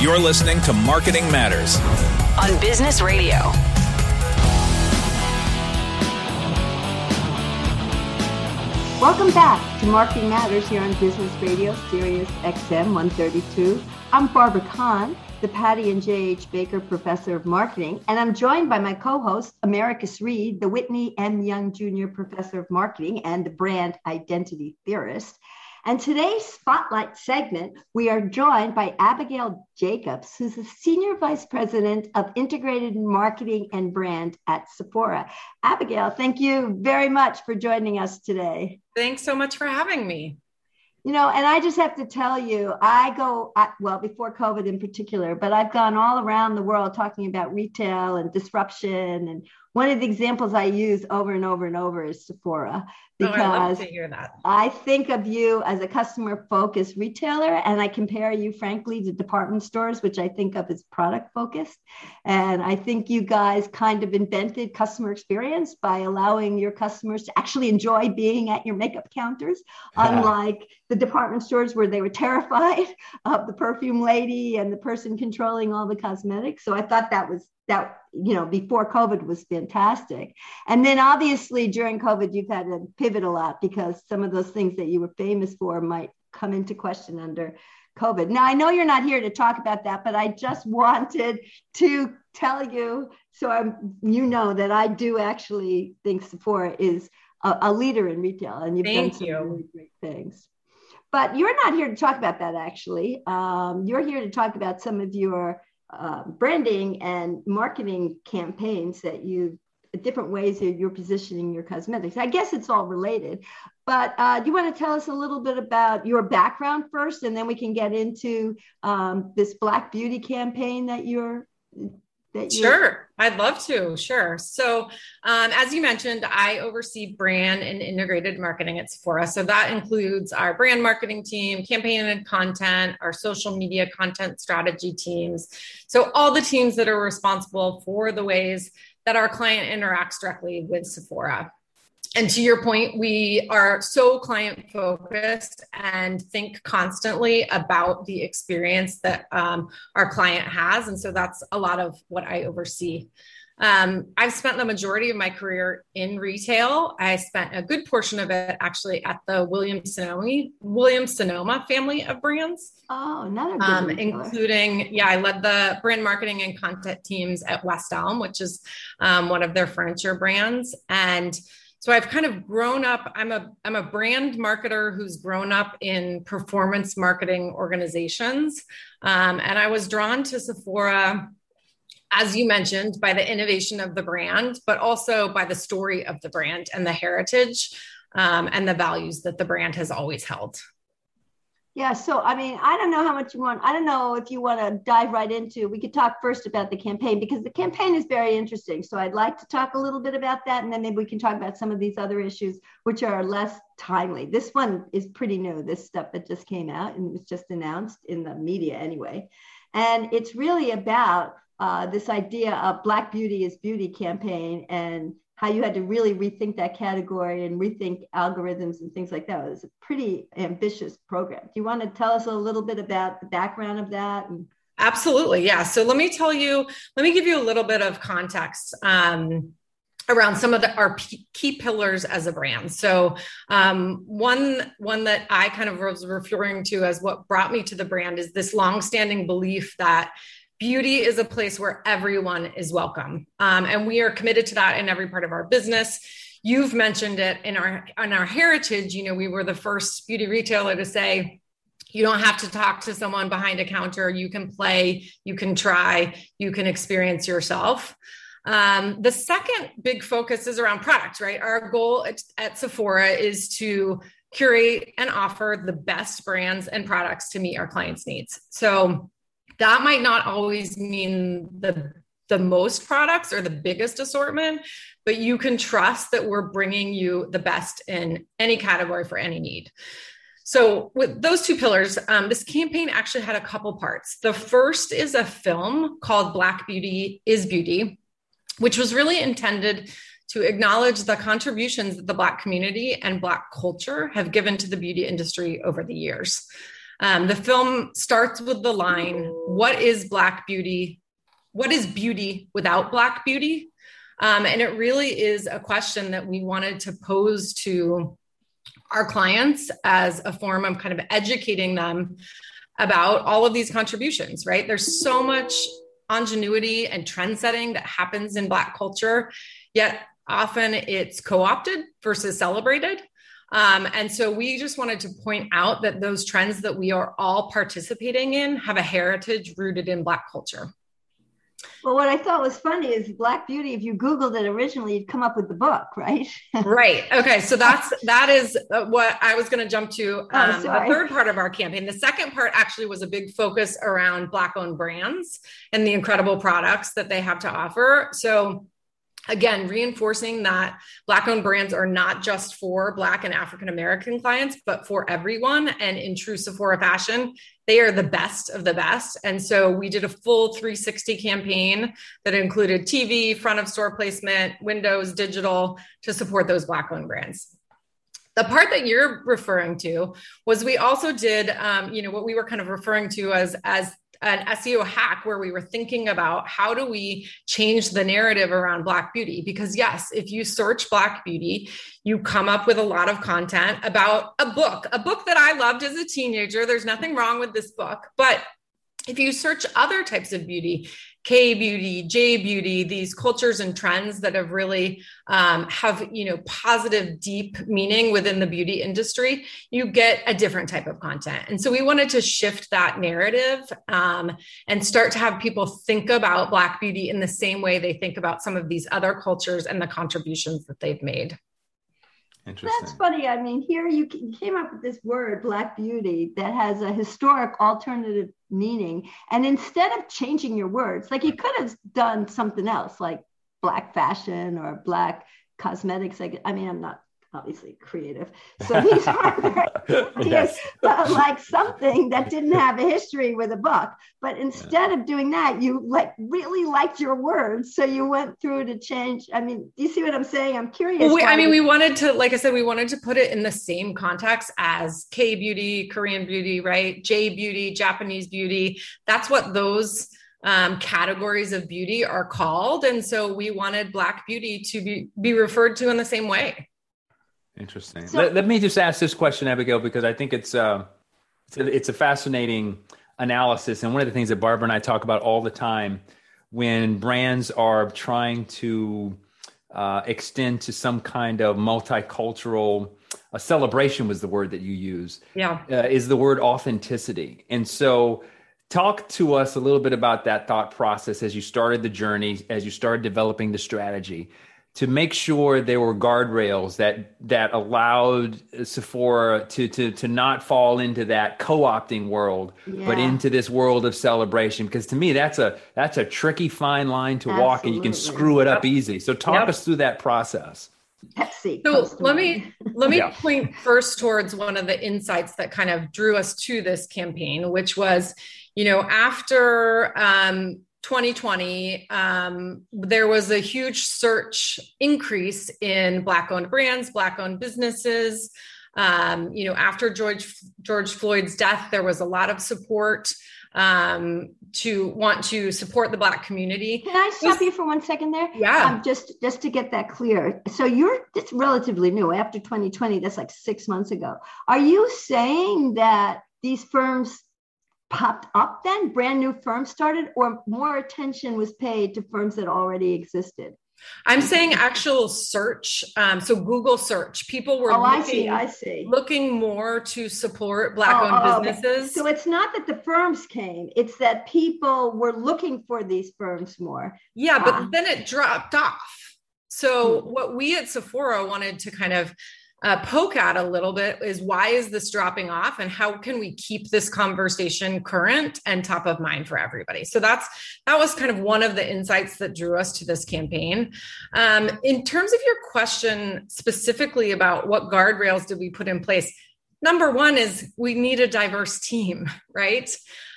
You're listening to Marketing Matters on Business Radio. Welcome back to Marketing Matters here on Business Radio, Sirius XM 132. I'm Barbara Kahn, the Patty and J.H. Baker Professor of Marketing, and I'm joined by my co-host, Americus Reed, the Whitney M. Young Jr. Professor of Marketing and the brand identity theorist. And today's spotlight segment, we are joined by Abigail Jacobs, who's the Senior Vice President of Integrated Marketing and Brand at Sephora. Abigail, thank you very much for joining us today. Thanks so much for having me. You know, and I just have to tell you, I go, well, before COVID in particular, but I've gone all around the world talking about retail and disruption and one of the examples I use over and over and over is Sephora because oh, I, I think of you as a customer focused retailer and I compare you frankly to department stores, which I think of as product focused. And I think you guys kind of invented customer experience by allowing your customers to actually enjoy being at your makeup counters, yeah. unlike the department stores where they were terrified of the perfume lady and the person controlling all the cosmetics. So I thought that was that you know before covid was fantastic. And then obviously during covid you've had to pivot a lot because some of those things that you were famous for might come into question under covid. Now i know you're not here to talk about that but i just wanted to tell you so i'm you know that i do actually think sephora is a, a leader in retail and you've Thank done some you. really great things. But you're not here to talk about that actually. Um, you're here to talk about some of your uh, branding and marketing campaigns that you different ways that you're positioning your cosmetics. I guess it's all related, but uh, do you want to tell us a little bit about your background first, and then we can get into um, this Black Beauty campaign that you're that you sure. I'd love to. Sure. So um, as you mentioned i oversee brand and integrated marketing at sephora. So that includes our brand marketing team campaign and content our social media content strategy teams. So all the teams that are responsible for the ways that our client interacts directly with sephora and to your point, we are so client focused and think constantly about the experience that um, our client has. And so that's a lot of what I oversee. Um, I've spent the majority of my career in retail. I spent a good portion of it actually at the Williams Sonoma, Williams Sonoma family of brands. Oh, another um, including yeah, I led the brand marketing and content teams at West Elm, which is um, one of their furniture brands, and so I've kind of grown up. I'm a I'm a brand marketer who's grown up in performance marketing organizations, um, and I was drawn to Sephora, as you mentioned, by the innovation of the brand, but also by the story of the brand and the heritage um, and the values that the brand has always held. Yeah, so I mean, I don't know how much you want. I don't know if you want to dive right into. We could talk first about the campaign because the campaign is very interesting. So I'd like to talk a little bit about that, and then maybe we can talk about some of these other issues which are less timely. This one is pretty new. This stuff that just came out and was just announced in the media anyway, and it's really about uh, this idea of Black Beauty is Beauty campaign and how you had to really rethink that category and rethink algorithms and things like that. It was a pretty ambitious program. Do you want to tell us a little bit about the background of that? Absolutely, yeah. So let me tell you, let me give you a little bit of context. Um, around some of the, our key pillars as a brand. So um, one one that I kind of was referring to as what brought me to the brand is this longstanding belief that beauty is a place where everyone is welcome. Um, and we are committed to that in every part of our business. You've mentioned it in our in our heritage. You know we were the first beauty retailer to say you don't have to talk to someone behind a counter. You can play you can try you can experience yourself. Um, the second big focus is around products right? Our goal at, at sephora is to curate and offer the best brands and products to meet our clients needs. So that might not always mean the the most products or the biggest assortment, but you can trust that we're bringing you the best in any category for any need. So, with those two pillars, um, this campaign actually had a couple parts. The first is a film called Black Beauty is Beauty, which was really intended to acknowledge the contributions that the Black community and Black culture have given to the beauty industry over the years. Um, the film starts with the line, What is Black beauty? What is beauty without Black beauty? Um, and it really is a question that we wanted to pose to our clients as a form of kind of educating them about all of these contributions, right? There's so much ingenuity and trend setting that happens in Black culture, yet often it's co opted versus celebrated. Um, and so we just wanted to point out that those trends that we are all participating in have a heritage rooted in Black culture. Well, what I thought was funny is Black Beauty. If you Googled it originally, you'd come up with the book, right? right. Okay. So that's that is uh, what I was going to jump to. Oh, um, oh, the third part of our campaign. The second part actually was a big focus around Black-owned brands and the incredible products that they have to offer. So again reinforcing that black owned brands are not just for black and african american clients but for everyone. And in true sephora fashion they are the best of the best. And so we did a full 360 campaign that included tv front of store placement windows digital to support those black owned brands. The part that you're referring to was we also did um, you know what we were kind of referring to as as an SEO hack where we were thinking about how do we change the narrative around Black beauty? Because, yes, if you search Black beauty, you come up with a lot of content about a book, a book that I loved as a teenager. There's nothing wrong with this book, but if you search other types of beauty, K beauty, J beauty, these cultures and trends that have really um, have you know positive, deep meaning within the beauty industry, you get a different type of content. And so we wanted to shift that narrative um, and start to have people think about Black beauty in the same way they think about some of these other cultures and the contributions that they've made. That's funny. I mean, here you came up with this word, Black Beauty, that has a historic alternative meaning. And instead of changing your words, like you could have done something else, like Black fashion or Black cosmetics. Like, I mean, I'm not obviously creative. So these are yes. but like something that didn't have a history with a book. But instead of doing that, you like really liked your words. So you went through to change. I mean, do you see what I'm saying? I'm curious. Well, we, I mean, we wanted to, like I said, we wanted to put it in the same context as K beauty, Korean beauty, right? J beauty, Japanese beauty. That's what those um, categories of beauty are called. And so we wanted Black beauty to be, be referred to in the same way. Interesting. So, let, let, me just ask this question, Abigail, because I think it's uh, it's, a, it's a fascinating analysis, and one of the things that Barbara and I talk about all the time when brands are trying to uh, extend to some kind of multicultural a celebration was the word that you use. Yeah, uh, is the word authenticity, and so talk to us a little bit about that thought process as you started the journey, as you started developing the strategy to make sure there were guardrails that that allowed Sephora to to to not fall into that co-opting world, yeah. but into this world of celebration. Because to me, that's a that's a tricky fine line to Absolutely. walk, and you can screw it up yep. easy. So talk yep. us through that process. Pepsi. So let me let me yeah. point first towards one of the insights that kind of drew us to this campaign, which was, you know, after um, 2020, um, there was a huge search increase in Black owned brands, Black owned businesses. Um, you know, after George George Floyd's death, there was a lot of support um, to want to support the Black community. Can I stop you for one second there? Yeah. Um, just just to get that clear. So you're it's relatively new after 2020. That's like six months ago. Are you saying that these firms popped up then, brand new firms started, or more attention was paid to firms that already existed? I'm saying actual search. Um, so Google search. People were oh, looking, I see, I see. looking more to support Black-owned oh, oh, businesses. So it's not that the firms came; it's that people were looking for these firms more. Yeah, but ah. then it dropped off. So hmm. what we at Sephora wanted to kind of uh, poke at a little bit is why is this dropping off and how can we keep this conversation current and top of mind for everybody? So that's that was kind of one of the insights that drew us to this campaign. Um, in terms of your question specifically about what guardrails did we put in place number one is we need a diverse team right?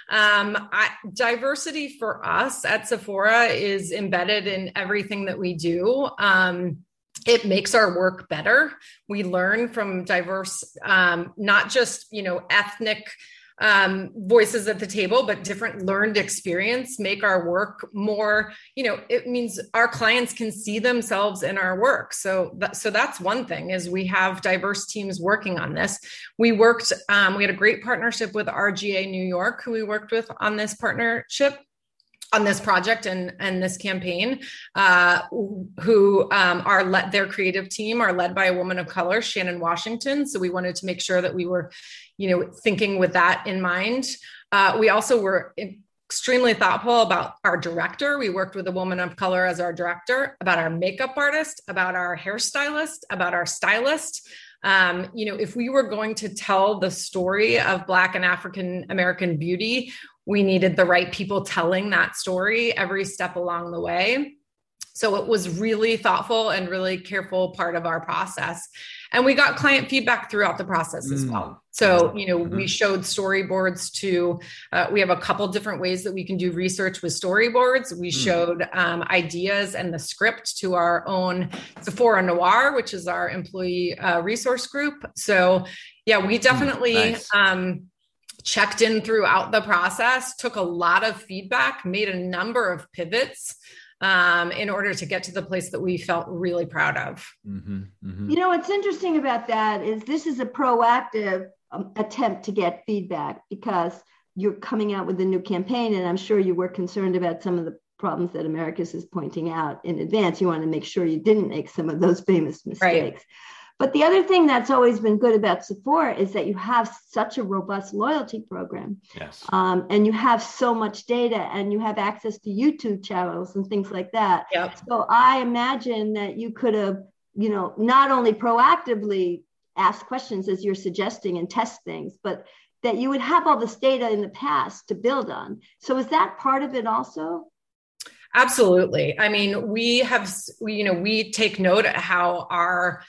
Um, I, diversity for us at sephora is embedded in everything that we do. Um, it makes our work better. We learn from diverse, um, not just you know ethnic um, voices at the table, but different learned experience make our work more, you know, it means our clients can see themselves in our work. So, that, so that's one thing is we have diverse teams working on this. We worked, um, we had a great partnership with RGA New York, who we worked with on this partnership on this project and and this campaign uh, who um, are led their creative team are led by a woman of color shannon washington. So we wanted to make sure that we were you know thinking with that in mind. Uh, we also were extremely thoughtful about our director. We worked with a woman of color as our director about our makeup artist about our hairstylist about our stylist. Um, you know, if we were going to tell the story of Black and African American beauty, we needed the right people telling that story every step along the way. So it was really thoughtful and really careful part of our process. And we got client feedback throughout the process as well. Mm. So, you know, mm-hmm. we showed storyboards to, uh, we have a couple different ways that we can do research with storyboards. We mm. showed um, ideas and the script to our own Sephora Noir, which is our employee uh, resource group. So, yeah, we mm, definitely, nice. um, checked in throughout the process, took a lot of feedback, made a number of pivots um, in order to get to the place that we felt really proud of. Mm-hmm, mm-hmm. You know, what's interesting about that is this is a proactive um, attempt to get feedback because you're coming out with a new campaign, and I'm sure you were concerned about some of the problems that Americus is pointing out in advance. You want to make sure you didn't make some of those famous mistakes. Right. But the other thing that's always been good about Sephora is that you have such a robust loyalty program. Yes. Um, and you have so much data and you have access to YouTube channels and things like that. Yep. So I imagine that you could have, you know, not only proactively ask questions as you're suggesting and test things, but that you would have all this data in the past to build on. So is that part of it also? Absolutely. I mean, we have, we, you know, we take note of how our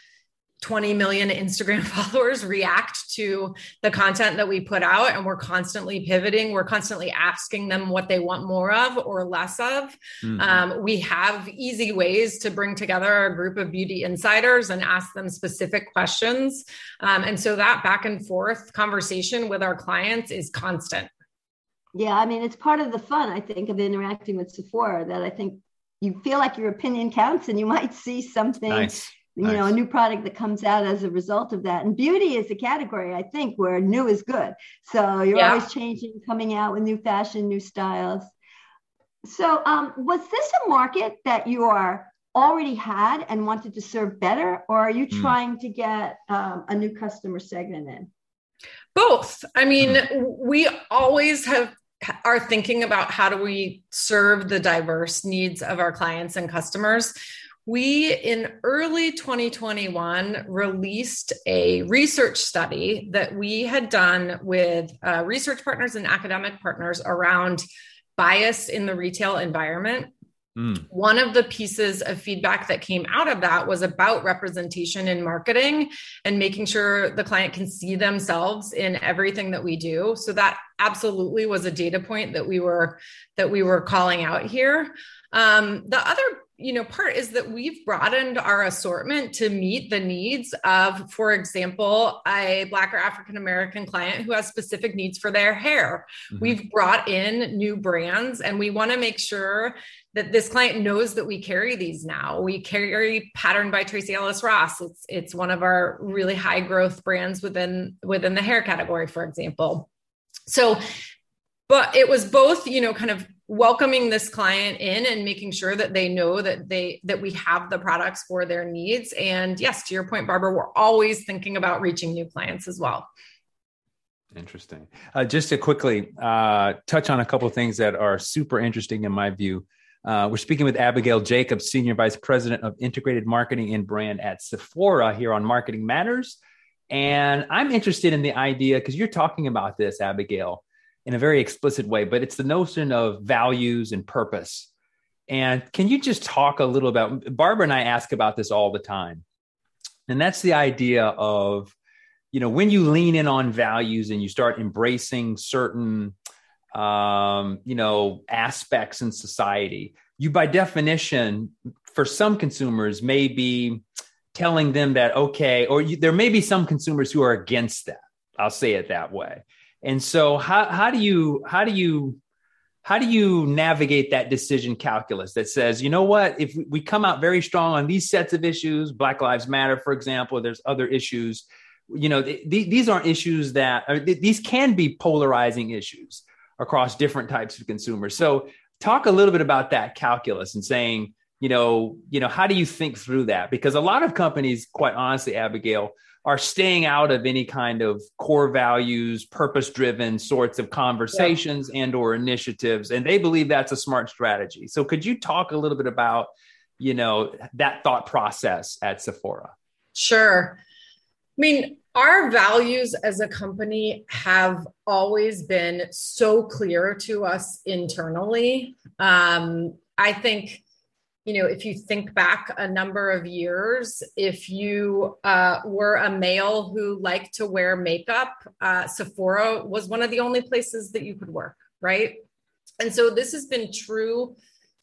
20 million Instagram followers react to the content that we put out, and we're constantly pivoting. We're constantly asking them what they want more of or less of. Mm-hmm. Um, we have easy ways to bring together a group of beauty insiders and ask them specific questions. Um, and so that back and forth conversation with our clients is constant. Yeah, I mean, it's part of the fun, I think, of interacting with Sephora that I think you feel like your opinion counts and you might see something. Nice you nice. know a new product that comes out as a result of that and beauty is a category i think where new is good so you're yeah. always changing coming out with new fashion new styles so um, was this a market that you are already had and wanted to serve better or are you mm. trying to get um, a new customer segment in both i mean mm. we always have are thinking about how do we serve the diverse needs of our clients and customers we in early 2021 released a research study that we had done with uh, research partners and academic partners around bias in the retail environment Mm. One of the pieces of feedback that came out of that was about representation in marketing and making sure the client can see themselves in everything that we do. So that absolutely was a data point that we were that we were calling out here. Um, the other you know part is that we've broadened our assortment to meet the needs of for example a black or african american client who has specific needs for their hair. Mm-hmm. we've brought in new brands and we want to make sure that this client knows that we carry these now. We carry pattern by tracee ellis ross. It's it's one of our really high growth brands within within the hair category for example. So but it was both you know kind of welcoming this client in and making sure that they know that they that we have the products for their needs. And yes to your point barbara we're always thinking about reaching new clients as well. Interesting. Uh, just to quickly uh, touch on a couple of things that are super interesting in my view. Uh, we're speaking with abigail jacobs senior vice president of integrated marketing and brand at sephora here on marketing matters. And i'm interested in the idea because you're talking about this abigail in a very explicit way, but it's the notion of values and purpose. And can you just talk a little about Barbara and I ask about this all the time. And that's the idea of, you know, when you lean in on values and you start embracing certain, um, you know, aspects in society, you by definition, for some consumers, may be telling them that, okay, or you, there may be some consumers who are against that. I'll say it that way And so how how do you how do you how do you navigate that decision calculus that says, you know what, if we come out very strong on these sets of issues, Black Lives Matter, for example, there's other issues, you know, th- these aren't issues that th- these can be polarizing issues across different types of consumers. So talk a little bit about that calculus and saying, you know, you know, how do you think through that? Because a lot of companies, quite honestly, Abigail, are staying out of any kind of core values purpose driven sorts of conversations yeah. and or initiatives and they believe that's a smart strategy. So could you talk a little bit about you know that thought process at sephora? Sure. I mean our values as a company have always been so clear to us internally. Um, i think you know, if you think back a number of years, if you uh, were a male who liked to wear makeup, uh, Sephora was one of the only places that you could work, right? And so this has been true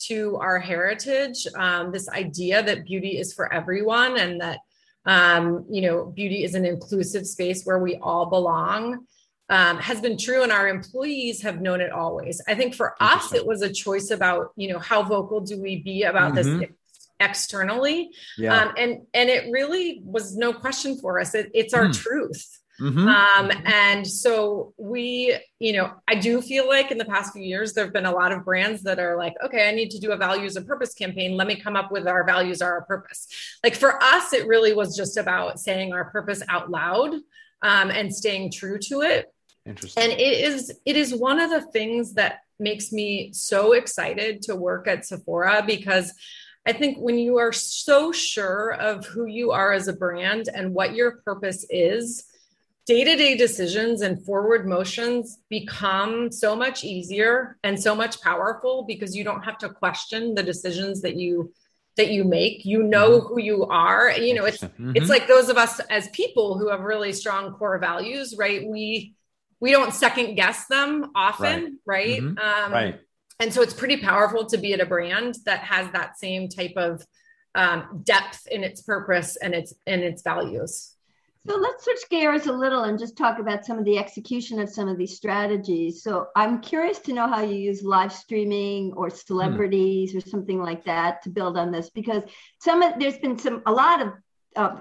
to our heritage um, this idea that beauty is for everyone and that, um, you know, beauty is an inclusive space where we all belong um, has been true and our employees have known it always i think for us it was a choice about you know how vocal do we be about mm-hmm. this externally yeah. um, and and it really was no question for us it, it's our mm. truth Mm-hmm. Um, and so we, you know, I do feel like in the past few years, there have been a lot of brands that are like, okay, I need to do a values and purpose campaign. Let me come up with our values are our purpose. Like for us, it really was just about saying our purpose out loud um, and staying true to it. Interesting. And it is it is one of the things that makes me so excited to work at Sephora because I think when you are so sure of who you are as a brand and what your purpose is, day to day decisions and forward motions become so much easier and so much powerful because you don't have to question the decisions that you that you make you know mm-hmm. who you are you know it's mm-hmm. it's like those of us as people who have really strong core values right we we don't second guess them often, right? Right? Mm-hmm. Um, right. And so it's pretty powerful to be at a brand that has that same type of um, depth in its purpose and its and its values. So let's switch gears a little and just talk about some of the execution of some of these strategies. So I'm curious to know how you use live streaming or celebrities mm. or something like that to build on this because some of there's been some a lot of uh,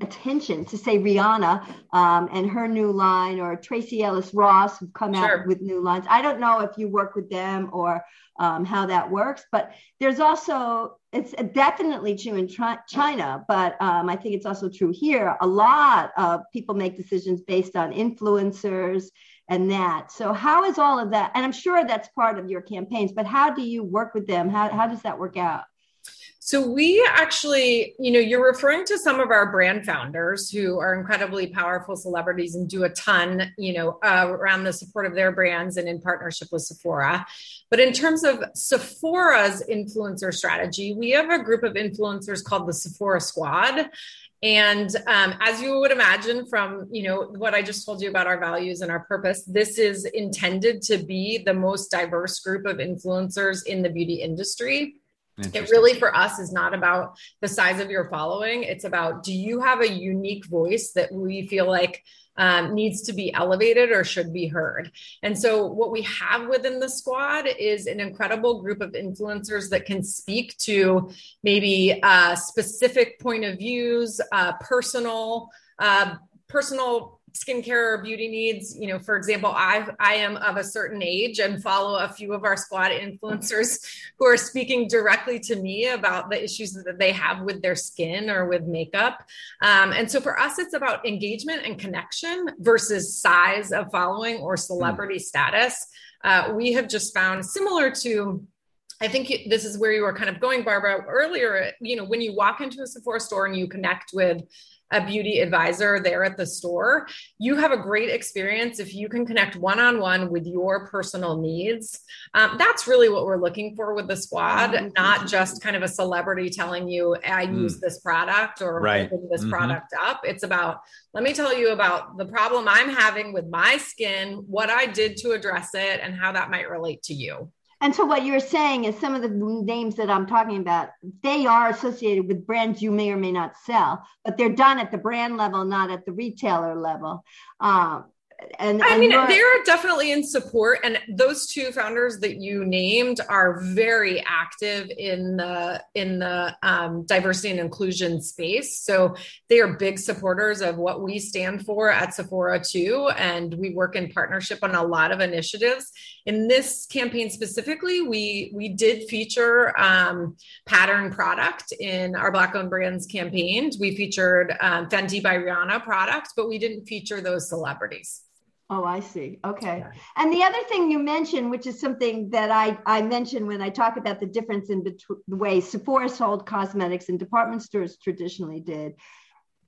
attention to say Rihanna um, and her new line or Tracee Ellis Ross who've come sure. out with new lines. I don't know if you work with them or um, how that works, but there's also it's definitely true in China, but um, I think it's also true here. A lot of people make decisions based on influencers and that. So how is all of that? And I'm sure that's part of your campaigns, but how do you work with them? How, how does that work out? So we actually, you know, you're referring to some of our brand founders who are incredibly powerful celebrities and do a ton, you know, uh, around the support of their brands and in partnership with Sephora. But in terms of Sephora's influencer strategy, we have a group of influencers called the Sephora Squad. And um, as you would imagine from you know what I just told you about our values and our purpose, this is intended to be the most diverse group of influencers in the beauty industry. It really for us is not about the size of your following. It's about do you have a unique voice that we feel like um, needs to be elevated or should be heard. And so, what we have within the squad is an incredible group of influencers that can speak to maybe uh, specific point of views, uh, personal, uh, personal skincare or beauty needs you know for example i i am of a certain age and follow a few of our squad influencers who are speaking directly to me about the issues that they have with their skin or with makeup um, and so for us it's about engagement and connection versus size of following or celebrity mm. status uh, we have just found similar to I think this is where you were kind of going, Barbara, earlier. You know, when you walk into a Sephora store and you connect with a beauty advisor there at the store, you have a great experience if you can connect one on one with your personal needs. Um, that's really what we're looking for with the squad, mm-hmm. not just kind of a celebrity telling you, I mm. use this product or right. this mm-hmm. product up. It's about, let me tell you about the problem I'm having with my skin, what I did to address it, and how that might relate to you. And so what you're saying is some of the names that I'm talking about, they are associated with brands you may or may not sell, but they're done at the brand level, not at the retailer level. Um, and I and mean, they're definitely in support, and those two founders that you named are very active in the in the um, diversity and inclusion space. So they are big supporters of what we stand for at Sephora too, and we work in partnership on a lot of initiatives. In this campaign specifically, we we did feature um, pattern product in our Black owned brands campaign. We featured um, Fenty by Rihanna product, but we didn't feature those celebrities. Oh, I see. Okay. And the other thing you mentioned, which is something that I, I mentioned when I talk about the difference in between the way Sephora sold cosmetics and department stores traditionally did.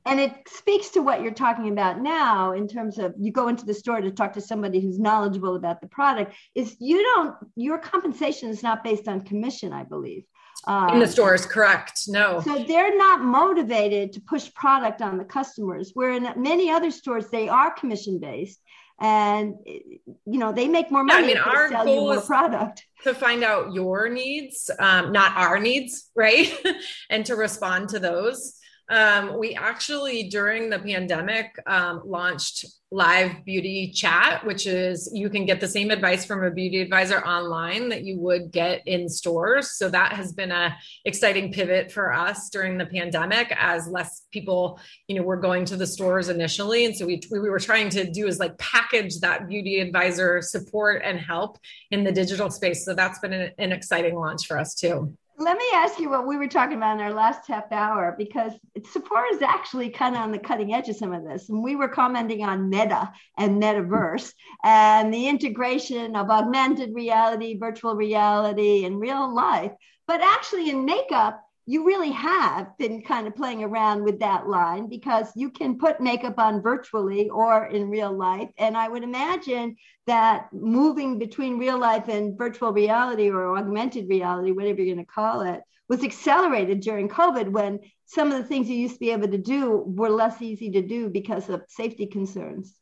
And it speaks to what you're talking about now in terms of you go into the store to talk to somebody who's knowledgeable about the product, is you don't, your compensation is not based on commission, I believe. in the Um, stores correct no So they're not motivated to push product on the customers, where in many other stores they are commission based, and you know they make more Yeah, I money mean, our sell you goal more is- product. to find out your needs um, not our needs right and to respond to those um, we actually during the pandemic um, launched live beauty chat which is you can get the same advice from a beauty advisor online that you would get in stores. So that has been a exciting pivot for us during the pandemic as less people you know were going to the stores initially. And so we, we were trying to do is like package that beauty advisor support and help in the digital space. So that's been an, an exciting launch for us too Let me ask you what we were talking about in our last half hour, because Sephora is actually kind of on the cutting edge of some of this. And we were commenting on Meta and Metaverse and the integration of augmented reality, virtual reality, and real life. But actually, in makeup, you really have been kind of playing around with that line because you can put makeup on virtually or in real life. And I would imagine that moving between real life and virtual reality or augmented reality, whatever you're going to call it, was accelerated during COVID when some of the things you used to be able to do were less easy to do because of safety concerns.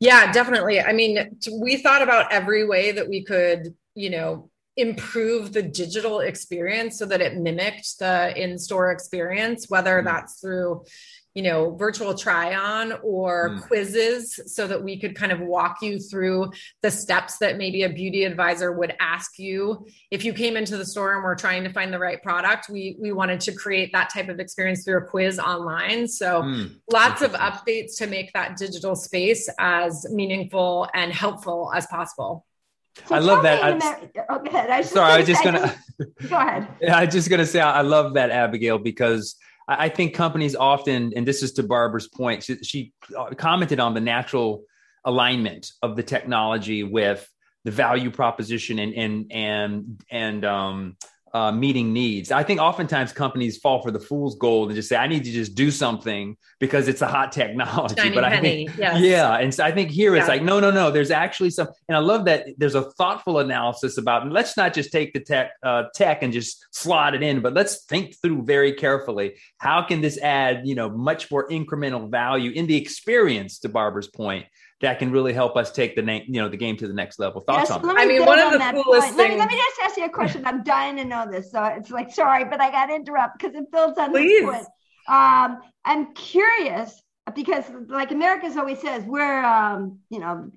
yeah definitely i mean we thought about every way that we could you know improve the digital experience so that it mimicked the in-store experience whether Mm. that's through you know virtual try on or Mm. quizzes so that we could kind of walk you through the steps that maybe a beauty advisor would ask you if you came into the store and we're trying to find the right product we we wanted to create that type of experience through a quiz online so Mm. lots of updates to make that digital space as meaningful and helpful as possible So I love that. I- oh, go ahead. I was Sorry, I was just gonna. go ahead. Yeah, I just gonna say I love that Abigail because I I think companies often, and this is to Barbara's point, she, she uh, commented on the natural alignment of the technology with the value proposition and and and and um, uh, meeting needs. I think oftentimes companies fall for the fool's gold and just say, "I need to just do something because it's a hot technology." Shiny but I think, yes. yeah, and so I think here it's like, no, no, no. There's actually some, and I love that there's a thoughtful analysis about. Let's not just take the tech uh, tech and just slot it in, but let's think through very carefully. How can this add, you know, much more incremental value in the experience? To Barbara's point, that can really help us take the name, you know, the game to the next level. Thoughts Yes, on that? me I mean, build one of the that coolest point. Let me, let me just ask you a question. I'm dying to know this. So it's like, sorry, but I got to interrupt because it builds on Please. this point. Um, I'm curious because, like Americus always says, we're, um, you know,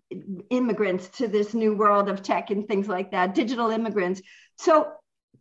immigrants to this new world of tech and things like that, digital immigrants. So,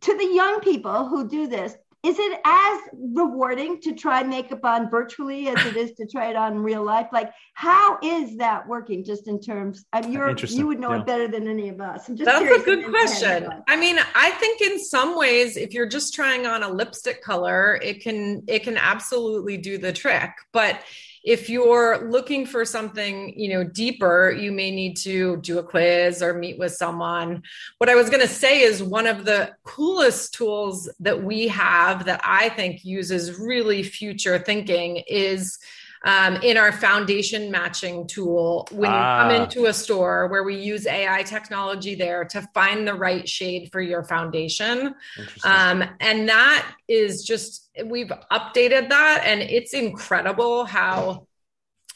to the young people who do this, is it as rewarding to try makeup on virtually as it is to try it on in real life? Like, how is that working? Just in terms, I mean, you're you would know Yeah. it better than any of us. I'm just That's curious a good if it's ahead question. I mean, I think in some ways, if you're just trying on a lipstick color, it can it can absolutely do the trick. But if you're looking for something, you know, deeper, you may need to do a quiz or meet with someone. What I was going to say is one of the coolest tools that we have that I think uses really future thinking is um, in our foundation matching tool when you come Ah. into a store where we use AI technology there to find the right shade for your foundation. Um, and that is just, we've updated that and it's incredible how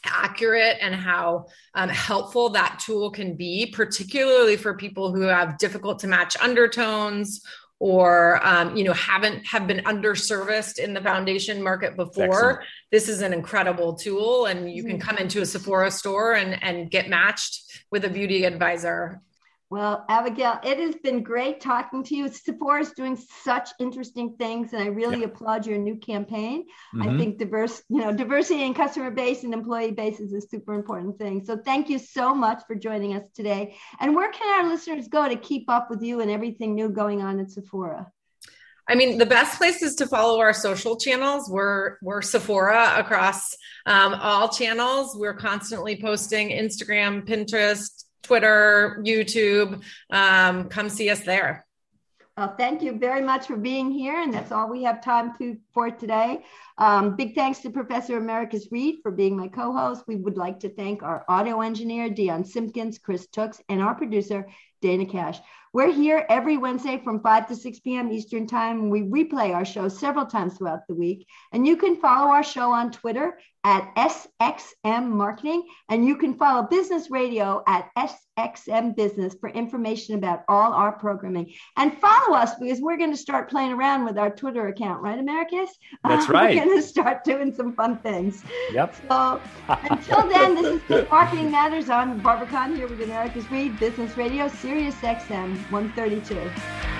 accurate and how um, helpful that tool can be, particularly for people who have difficult to match undertones or um, you know haven't have been underserviced in the foundation market before this is an incredible tool and you can mm-hmm. come into a sephora store and and get matched with a beauty advisor well, Abigail, it has been great talking to you. Sephora is doing such interesting things, and I really yeah. applaud your new campaign. Mm-hmm. I think diverse, you know, diversity in customer base and employee base is a super important thing. So thank you so much for joining us today. And where can our listeners go to keep up with you and everything new going on at Sephora? I mean, the best place is to follow our social channels. We're we're Sephora across um, all channels. We're constantly posting Instagram, Pinterest, Twitter, YouTube. Um, come see us there. Well, thank you very much for being here. And that's all we have time to, for today. Um, big thanks to Professor Americus Reed for being my co host. We would like to thank our audio engineer, Dion Simpkins, Chris Tooks, and our producer, Dana Cash. We're here every Wednesday from 5 to 6 p.m. Eastern Time. We replay our show several times throughout the week. And you can follow our show on Twitter at SXM Marketing. And you can follow Business Radio at SXM Business for information about all our programming. And follow us because we're going to start playing around with our Twitter account, right, Americus? That's right. we're going to start doing some fun things. Yep. So until then, this is Marketing Matters. I'm Barbara Kahn here with Americus Reed Business Radio, Sirius XM 132.